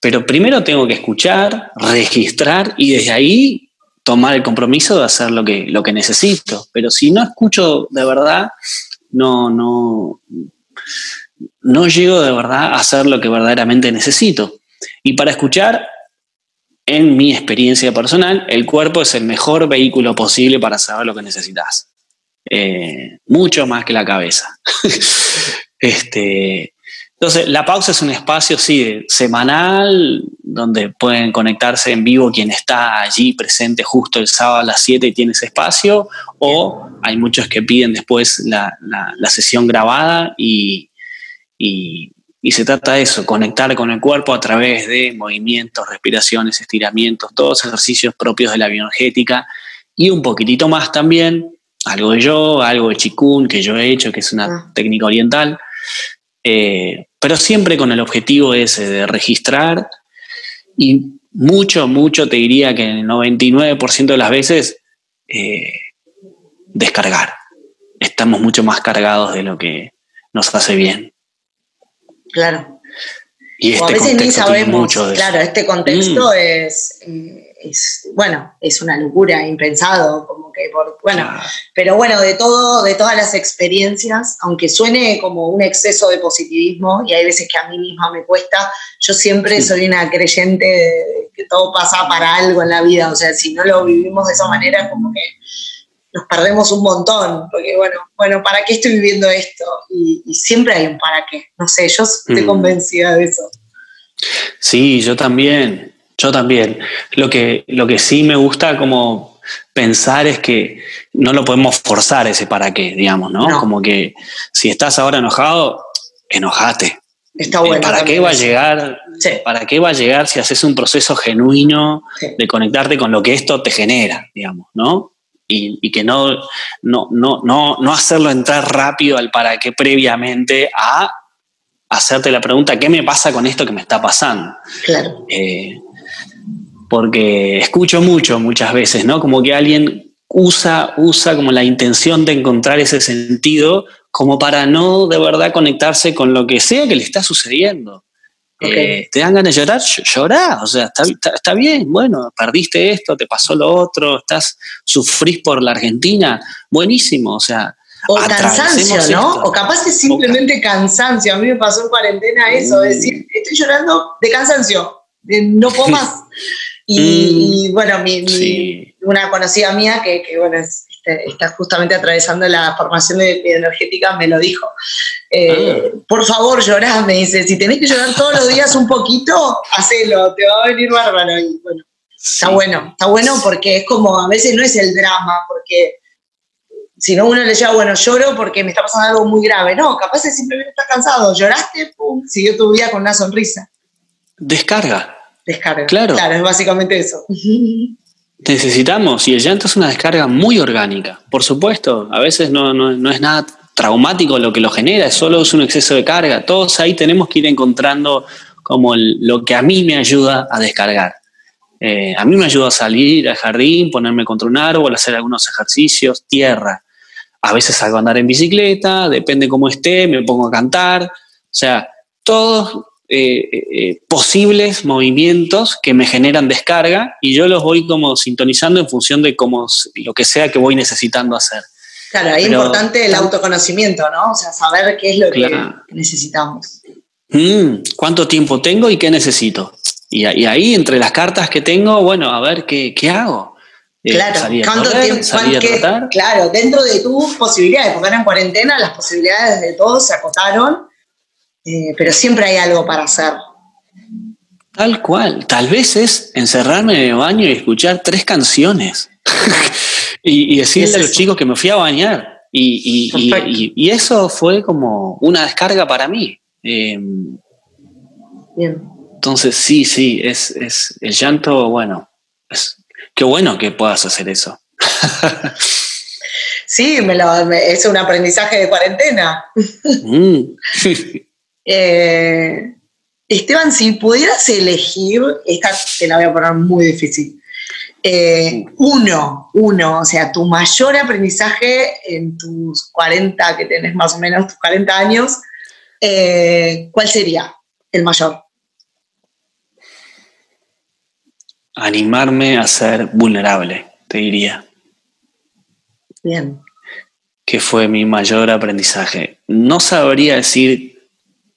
pero primero tengo que escuchar, registrar y desde ahí tomar el compromiso de hacer lo que, lo que necesito. Pero si no escucho de verdad, no, no, no llego de verdad a hacer lo que verdaderamente necesito. Y para escuchar, en mi experiencia personal, el cuerpo es el mejor vehículo posible para saber lo que necesitas. Eh, mucho más que la cabeza. este, entonces, la pausa es un espacio, sí, semanal, donde pueden conectarse en vivo quien está allí presente justo el sábado a las 7 y tiene ese espacio, o hay muchos que piden después la, sesión grabada y, y, se trata de eso, conectar con el cuerpo a través de movimientos, respiraciones, estiramientos, todos ejercicios propios de la bioenergética y un poquitito más también, algo de yo, algo de chikun que yo he hecho, que es una ah. técnica oriental, eh, pero siempre con el objetivo ese de registrar y mucho, mucho te diría que el 99% de las veces eh, descargar. Estamos mucho más cargados de lo que nos hace bien. Claro. Y este a veces ni sabemos, claro, este contexto mm. es, es, bueno, es una locura, impensado, como que por, bueno, pero bueno, de todo, de todas las experiencias, aunque suene como un exceso de positivismo, y hay veces que a mí misma me cuesta, yo siempre soy una creyente de que todo pasa para algo en la vida, o sea, si no lo vivimos de esa manera, como que nos perdemos un montón, porque bueno, bueno, ¿para qué estoy viviendo esto? Y, siempre hay un para qué, no sé, yo estoy mm. convencida de eso. Sí, yo también. Yo también. Lo que, lo que sí me gusta como pensar es que no lo podemos forzar ese para qué, digamos, ¿no? Como que si estás ahora enojado, enojate. Está bueno. ¿Para qué va a llegar? ¿Para qué va a llegar si haces un proceso genuino de conectarte con lo que esto te genera, digamos, ¿no? Y, que no, no, no, no, no hacerlo entrar rápido al para qué previamente a hacerte la pregunta, ¿qué me pasa con esto que me está pasando? Claro. Eh, porque escucho mucho muchas veces, ¿no? Como que alguien usa, usa como la intención de encontrar ese sentido como para no de verdad conectarse con lo que sea que le está sucediendo. Eh, ¿Te dan ganas de llorar? Llorá, o sea, está, bien, bueno, perdiste esto, te pasó lo otro, estás, sufrís por la Argentina, buenísimo, o sea, o cansancio, ¿no? O capaz es simplemente cansancio. A mí me pasó en cuarentena eso, decir, estoy llorando de cansancio, no puedo más. Y, mm. bueno, mi, una conocida mía que, bueno, este, está justamente atravesando la formación de energética me lo dijo. Eh, ah. Por favor, llorá, me dice, si tenés que llorar todos los días un poquito, hacelo, te va a venir bárbaro. Y bueno, está bueno, está bueno porque es como, a veces no es el drama, porque si no uno le lleva, bueno, lloro porque me está pasando algo muy grave. No, capaz es simplemente estás cansado, lloraste, pum, siguió tu vida con una sonrisa. Descarga. Descarga. Claro. Claro, es básicamente eso. Necesitamos, y el llanto es una descarga muy orgánica, por supuesto, a veces no, es nada traumático lo que lo genera, solo es un exceso de carga. Todos ahí tenemos que ir encontrando como lo que a mí me ayuda a descargar. Eh, a mí me ayuda a salir al jardín, ponerme contra un árbol, hacer algunos ejercicios, tierra. A veces salgo a andar en bicicleta, depende cómo esté, me pongo a cantar. O sea, todos eh, eh, posibles movimientos que me generan descarga y yo los voy como sintonizando en función de cómo, lo que sea que voy necesitando hacer. Claro, ahí es importante el autoconocimiento, ¿no? O sea, saber qué es lo que necesitamos. Mm, ¿Cuánto tiempo tengo y qué necesito? Y, ahí, entre las cartas que tengo, bueno, a ver qué, hago. Eh, claro, ¿cuánto tiempo? claro, dentro de tus posibilidades, porque ahora en cuarentena las posibilidades de todos se acotaron eh, pero siempre hay algo para hacer. Tal cual. Tal vez es encerrarme en el baño y escuchar tres canciones y, decirle a los chicos que me fui a bañar. Y, eso fue como una descarga para mí. Em, Bien. Entonces, sí, sí, es, es el llanto, bueno, es, qué bueno que puedas hacer eso. sí, me es un aprendizaje de cuarentena. Mm. Eh, Esteban, si pudieras elegir, esta te la voy a poner muy difícil. Eh, uno, uno, o sea, tu mayor aprendizaje en tus 40, que tenés más o menos tus 40 años, eh, ¿cuál sería el mayor? Animarme a ser vulnerable, te diría. Bien. Que fue mi mayor aprendizaje. No sabría decir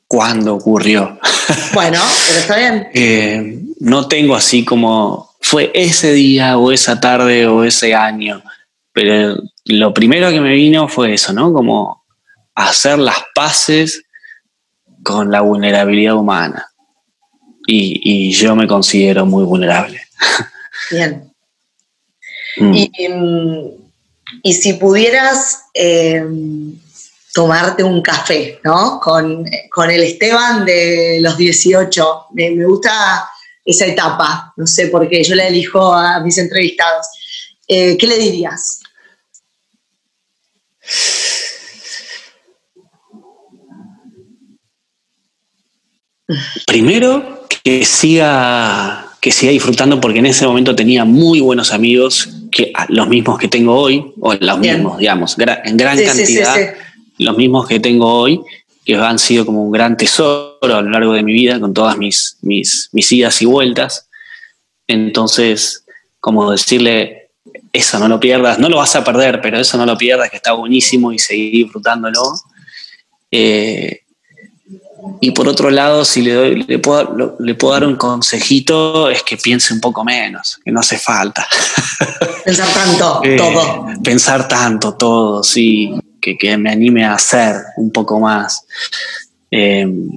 cuándo ocurrió. Bueno, pero está bien. Eh, no tengo así como fue ese día o esa tarde o ese año, pero lo primero que me vino fue eso, ¿no? Como hacer las paces con la vulnerabilidad humana. Y, yo me considero muy vulnerable. Bien. Mm. Y, si pudieras eh, tomarte un café, ¿no? Con, el Esteban de los 18. Me, gusta esa etapa, no sé por qué, yo la elijo a mis entrevistados. Eh, ¿Qué le dirías? Primero, que siga, que siga disfrutando porque en ese momento tenía muy buenos amigos, que, los mismos que tengo hoy, o los mismos, digamos, en gran cantidad los mismos que tengo hoy, que han sido como un gran tesoro a lo largo de mi vida, con todas mis, mis, mis idas y vueltas. Entonces, como decirle, eso no lo pierdas, no lo vas a perder, pero eso no lo pierdas, que está buenísimo y seguir disfrutándolo. Eh, y por otro lado, si le, doy, le, puedo, le puedo dar un consejito, es que piense un poco menos, que no hace falta. Pensar tanto, eh, todo. Pensar tanto, todo, sí que, me anime a hacer un poco más. Em,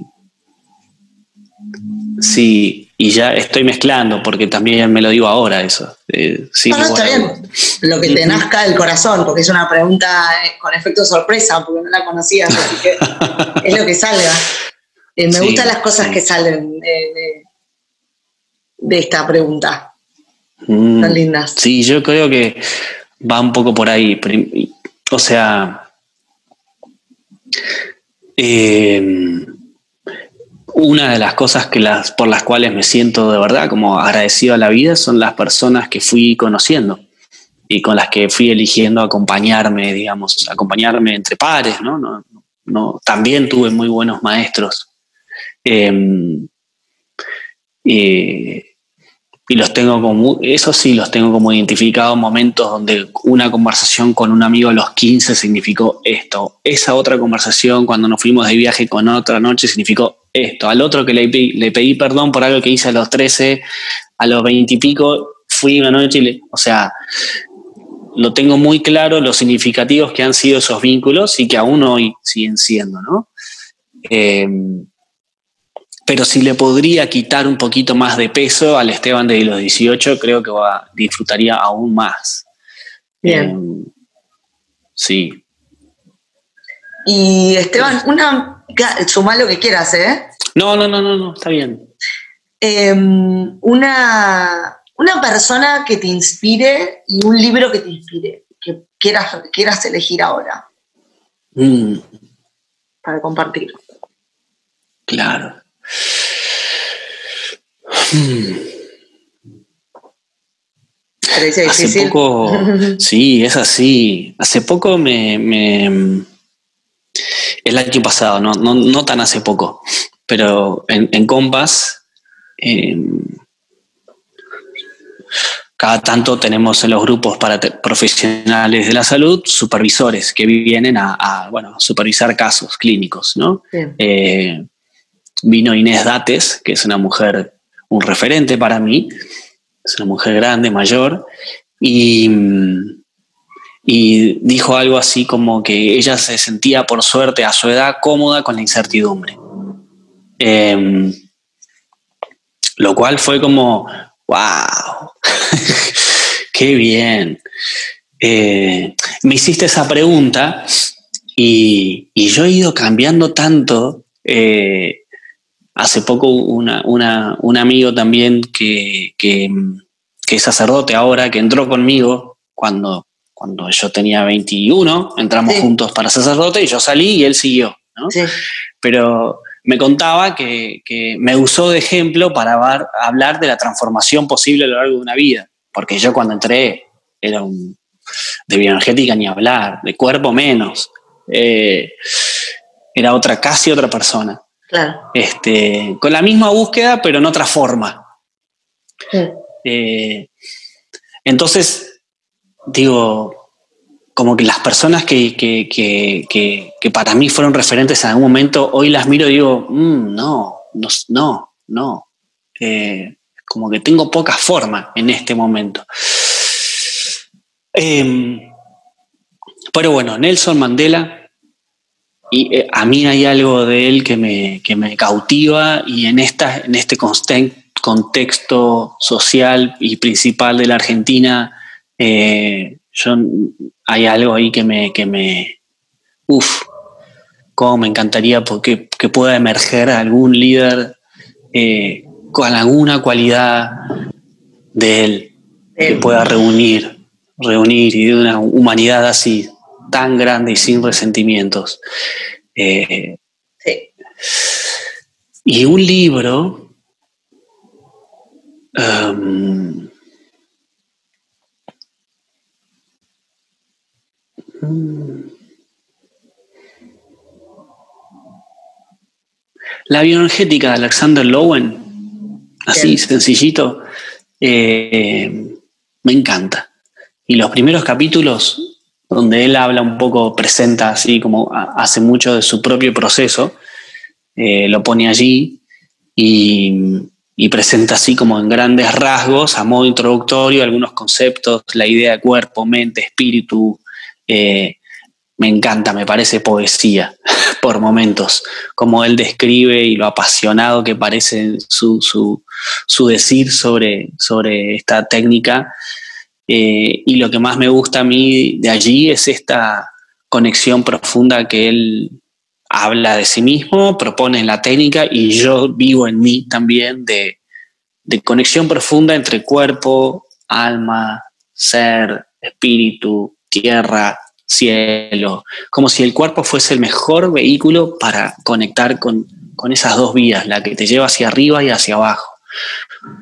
sí, y ya estoy mezclando, porque también me lo digo ahora eso. Eh, sí, está bien. Lo que te nazca del corazón, porque es una pregunta eh, con efecto sorpresa, porque no la conocías, así que es lo que salga. Eh, me gustan las cosas que salen de, esta pregunta. Mm, Tan lindas. Sí, yo creo que va un poco por ahí. O sea, eh, una de las cosas que las, por las cuales me siento de verdad como agradecido a la vida son las personas que fui conociendo y con las que fui eligiendo acompañarme, digamos, acompañarme entre pares, ¿no? no, no también tuve muy buenos maestros. Eh, y los tengo como, eso sí, los tengo como identificados momentos donde una conversación con un amigo a los 15 significó esto, esa otra conversación cuando nos fuimos de viaje con otra noche significó esto, al otro que le, pedí perdón por algo que hice a los 13, a los 20 y pico, fui una noche y le, o sea, lo tengo muy claro los significativos que han sido esos vínculos y que aún hoy siguen siendo, ¿no? Eh, pero si le podría quitar un poquito más de peso al Esteban de los 18, creo que va, disfrutaría aún más. Bien. Em, sí. Y Esteban, una, suma lo que quieras, ¿eh? No, no, no, no, no está bien. Em, una, una persona que te inspire y un libro que te inspire, que quieras, quieras elegir ahora. Mm. Para compartir. Claro. Hmm. Hace poco, sí, es así. Hace poco me, el año pasado, no, tan hace poco, pero en, en Compass, em, cada tanto tenemos en los grupos para profesionales de la salud supervisores que vienen a, bueno, supervisar casos clínicos, ¿no? Eh, vino Inés Dates, que es una mujer, un referente para mí, es una mujer grande, mayor, y, y dijo algo así como que ella se sentía por suerte a su edad cómoda con la incertidumbre. Em, lo cual fue como, wow, qué bien. Eh, me hiciste esa pregunta y, y, yo he ido cambiando tanto eh, Hace poco un amigo también que, es sacerdote ahora, que entró conmigo cuando, cuando yo tenía 21, entramos juntos para sacerdote y yo salí y él siguió. Pero me contaba que, me usó de ejemplo para hablar de la transformación posible a lo largo de una vida, porque yo cuando entré era un, de bioenergética ni hablar, de cuerpo menos, eh, era otra, casi otra persona. Este, con la misma búsqueda, pero en otra forma. Eh, entonces, digo, como que las personas que, que, que, que, para mí fueron referentes en algún momento, hoy las miro y digo, mm, no, no, no, no. Eh, como que tengo poca forma en este momento. Em, pero bueno, Nelson Mandela, y eh, a mí hay algo de él que me, que me cautiva y en, esta, en este contexto social y principal de la Argentina, eh, yo, hay algo ahí que me, que me, uff, cómo me encantaría porque, que pueda emerger algún líder eh, con alguna cualidad de él que pueda reunir, reunir y de una humanidad así tan grande y sin resentimientos. Eh, y un libro um, La bioenergética de Alexander Lowen, así sencillito, eh, me encanta. Y los primeros capítulos, donde él habla un poco, presenta así como hace mucho de su propio proceso, eh, lo pone allí y, presenta así como en grandes rasgos, a modo introductorio, algunos conceptos, la idea de cuerpo, mente, espíritu, eh, me encanta, me parece poesía por momentos, como él describe y lo apasionado que parece su, su, decir sobre, sobre esta técnica. Eh, y lo que más me gusta a mí de allí es esta conexión profunda que él habla de sí mismo, propone la técnica y yo vivo en mí también de, de conexión profunda entre cuerpo, alma, ser, espíritu, tierra, cielo, como si el cuerpo fuese el mejor vehículo para conectar con, esas dos vías, la que te lleva hacia arriba y hacia abajo,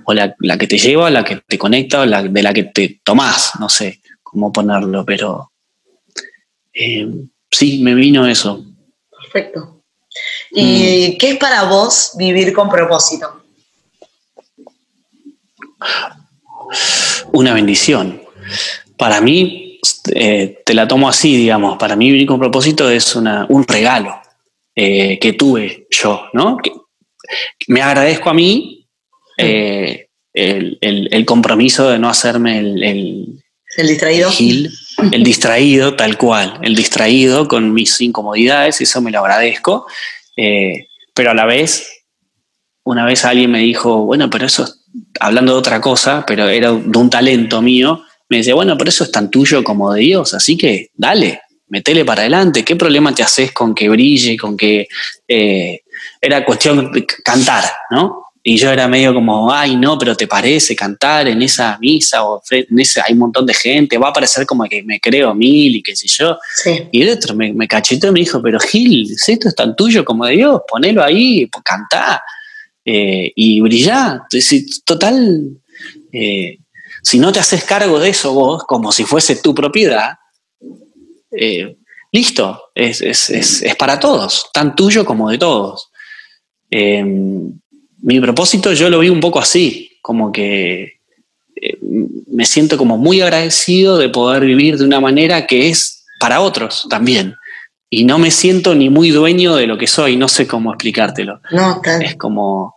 o la, que te lleva, la que te conecta, o la, de la que te tomás, no sé cómo ponerlo, pero eh, sí, me vino eso. Perfecto. ¿Y mm. qué es para vos vivir con propósito? Una bendición. Para mí, eh, te la tomo así, digamos, para mí vivir con propósito es un regalo eh, que tuve yo, ¿no? me agradezco a mí eh, el, compromiso de no hacerme el, el, distraído. el distraído, tal cual, el distraído con mis incomodidades, eso me lo agradezco, pero a la vez, una vez alguien me dijo, bueno, pero eso, hablando de otra cosa, pero era de un talento mío, me dice, bueno, pero eso es tan tuyo como de Dios, así que dale, metele para adelante, ¿qué problema te haces con que brille, con que eh, era cuestión de cantar, ¿no? Y yo era medio como, ay, no, pero ¿te parece cantar en esa misa o en ese, hay un montón de gente? Va a parecer como que me creo mil y qué sé yo. Y el otro me, me cachetó y me dijo, pero Gil, esto es tan tuyo como de Dios, ponelo ahí, pues, cantá eh, y brillá. Total, eh, si no te haces cargo de eso vos, como si fuese tu propiedad, eh, listo, es, para todos, tan tuyo como de todos. Eh, mi propósito yo lo vi un poco así, como que eh, me siento como muy agradecido de poder vivir de una manera que es para otros también. Y no me siento ni muy dueño de lo que soy, no sé cómo explicártelo. No, Es como,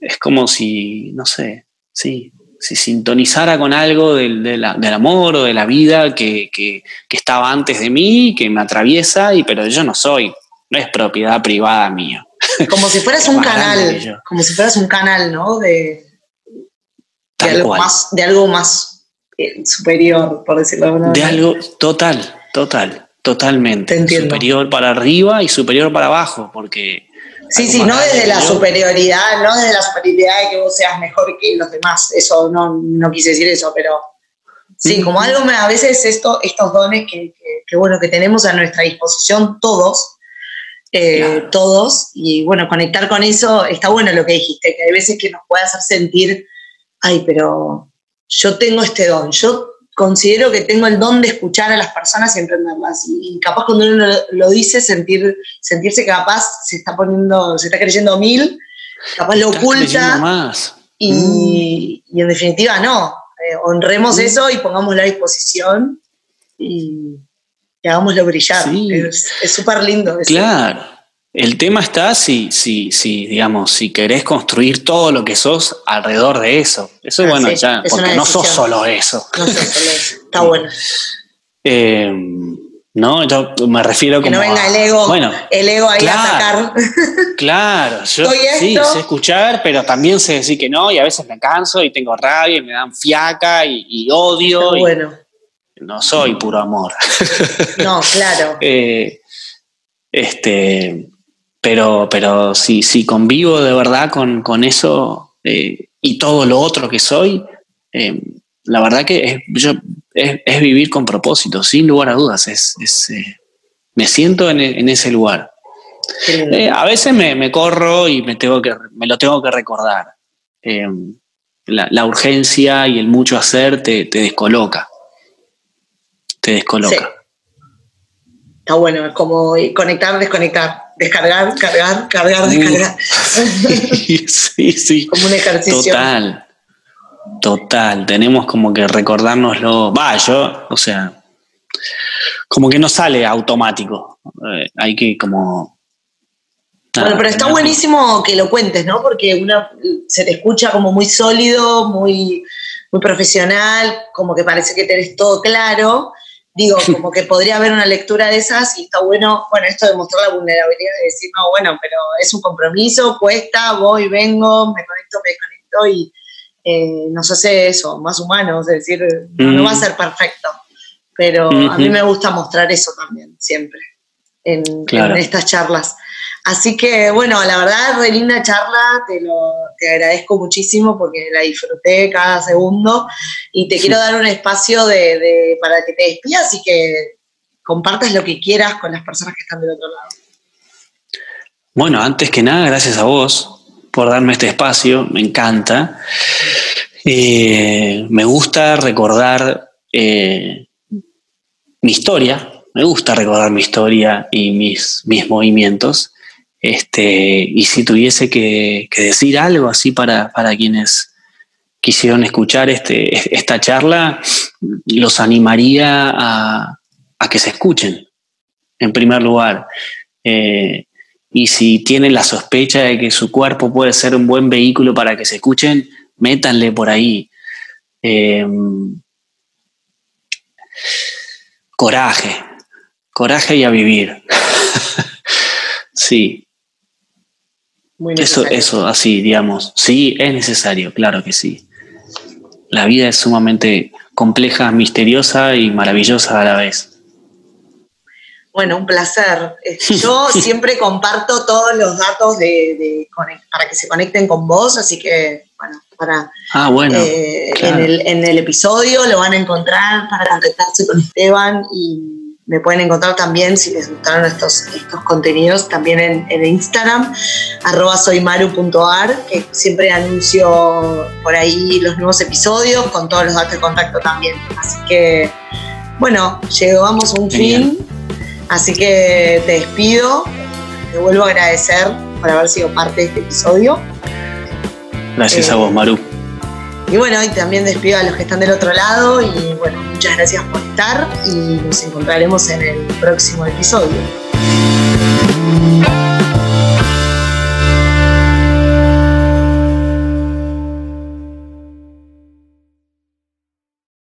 es como si, no sé, sí, si sintonizara con algo del, amor o de la vida que, estaba antes de mí, que me atraviesa, y, pero yo no soy, no es propiedad privada mía. Como si fueras un canal, como si fueras un canal, ¿no? De, algo, más, de algo más eh, superior, por decirlo de alguna manera. De algo total, total, totalmente. Superior para arriba y superior para abajo, porque Sí, sí, no desde la superioridad, no desde la superioridad de que vos seas mejor que los demás, eso no, no quise decir eso, pero sí, como algo a veces esto, estos dones que, bueno, que tenemos a nuestra disposición todos, eh, todos, y bueno, conectar con eso, está bueno lo que dijiste, que hay veces que nos puede hacer sentir, ay, pero yo tengo este don, yo considero que tengo el don de escuchar a las personas y entenderlas. Y, capaz cuando uno lo, dice, sentir, sentirse capaz, se está poniendo, se está creyendo mil, capaz lo oculta. Más. Y, y, en definitiva no. Eh, honremos mm. eso y pongamos la disposición y, y hagámoslo brillar. Es súper lindo. Claro. El tema está si, si, si, digamos, si querés construir todo lo que sos alrededor de eso. Eso es bueno, ya, porque no sos solo eso. No sos solo eso. Está bueno. Eh, no, yo me refiero que no venga el ego, bueno, el ego ahí a atacar. Claro, yo sí sé escuchar, pero también sé decir que no, y a veces me canso y tengo rabia y me dan fiaca y, odio. bueno. No soy puro amor. No, claro. Eh, este, pero, pero si, si convivo de verdad con, eso eh, y todo lo otro que soy, eh, la verdad que es, yo, es, vivir con propósito, sin lugar a dudas. Es, eh, me siento en, ese lugar. Eh, a veces me, corro y me, tengo que, me lo tengo que recordar. Eh, la, urgencia y el mucho hacer te, descoloca. Te descoloca. Está bueno, es como conectar, desconectar, descargar, cargar, cargar, descargar. sí, sí. como un ejercicio. Total. Total, tenemos como que recordárnoslo. Va, yo, o sea, como que no sale automático. Eh, hay que como. bueno, pero está buenísimo que lo cuentes, ¿no? Porque uno se te escucha como muy sólido, muy, muy profesional, como que parece que tenés todo claro. Digo, como que podría haber una lectura de esas y está bueno, bueno, esto de mostrar la vulnerabilidad, de decir, no, bueno, pero es un compromiso, cuesta, voy, vengo, me conecto, me desconecto y, eh, nos hace eso, más humanos, es decir, no, va a mm. ser perfecto, pero a mí me gusta mostrar eso también, siempre, en, estas charlas. Así que, bueno, la verdad, re linda charla, te, lo, te agradezco muchísimo porque la disfruté cada segundo y te quiero dar un espacio de, para que te despidas y que compartas lo que quieras con las personas que están del otro lado. Bueno, antes que nada, gracias a vos por darme este espacio, me encanta. Eh, me gusta recordar eh, mi historia, me gusta recordar mi historia y mis, mis movimientos. Este, y si tuviese que, decir algo así para, quienes quisieron escuchar este, esta charla, los animaría a, que se escuchen, en primer lugar. Eh, y si tienen la sospecha de que su cuerpo puede ser un buen vehículo para que se escuchen, métanle por ahí. Em, coraje, coraje y a vivir. sí. Eso, eso, así, digamos. Sí, es necesario, claro que sí. La vida es sumamente compleja, misteriosa y maravillosa a la vez. Bueno, un placer. Yo siempre comparto todos los datos de, para que se conecten con vos, así que, bueno, para ah, bueno, eh, en, el, episodio lo van a encontrar para contactarse con Esteban y me pueden encontrar también si les gustaron estos, estos contenidos también en, Instagram, arroba soymaru.ar, que siempre anuncio por ahí los nuevos episodios con todos los datos de contacto también. Así que, bueno, llegamos a un fin Así que te despido, te vuelvo a agradecer por haber sido parte de este episodio. Gracias a vos, eh, Maru. Y bueno, y también despido a los que están del otro lado y bueno, muchas gracias por estar y nos encontraremos en el próximo episodio.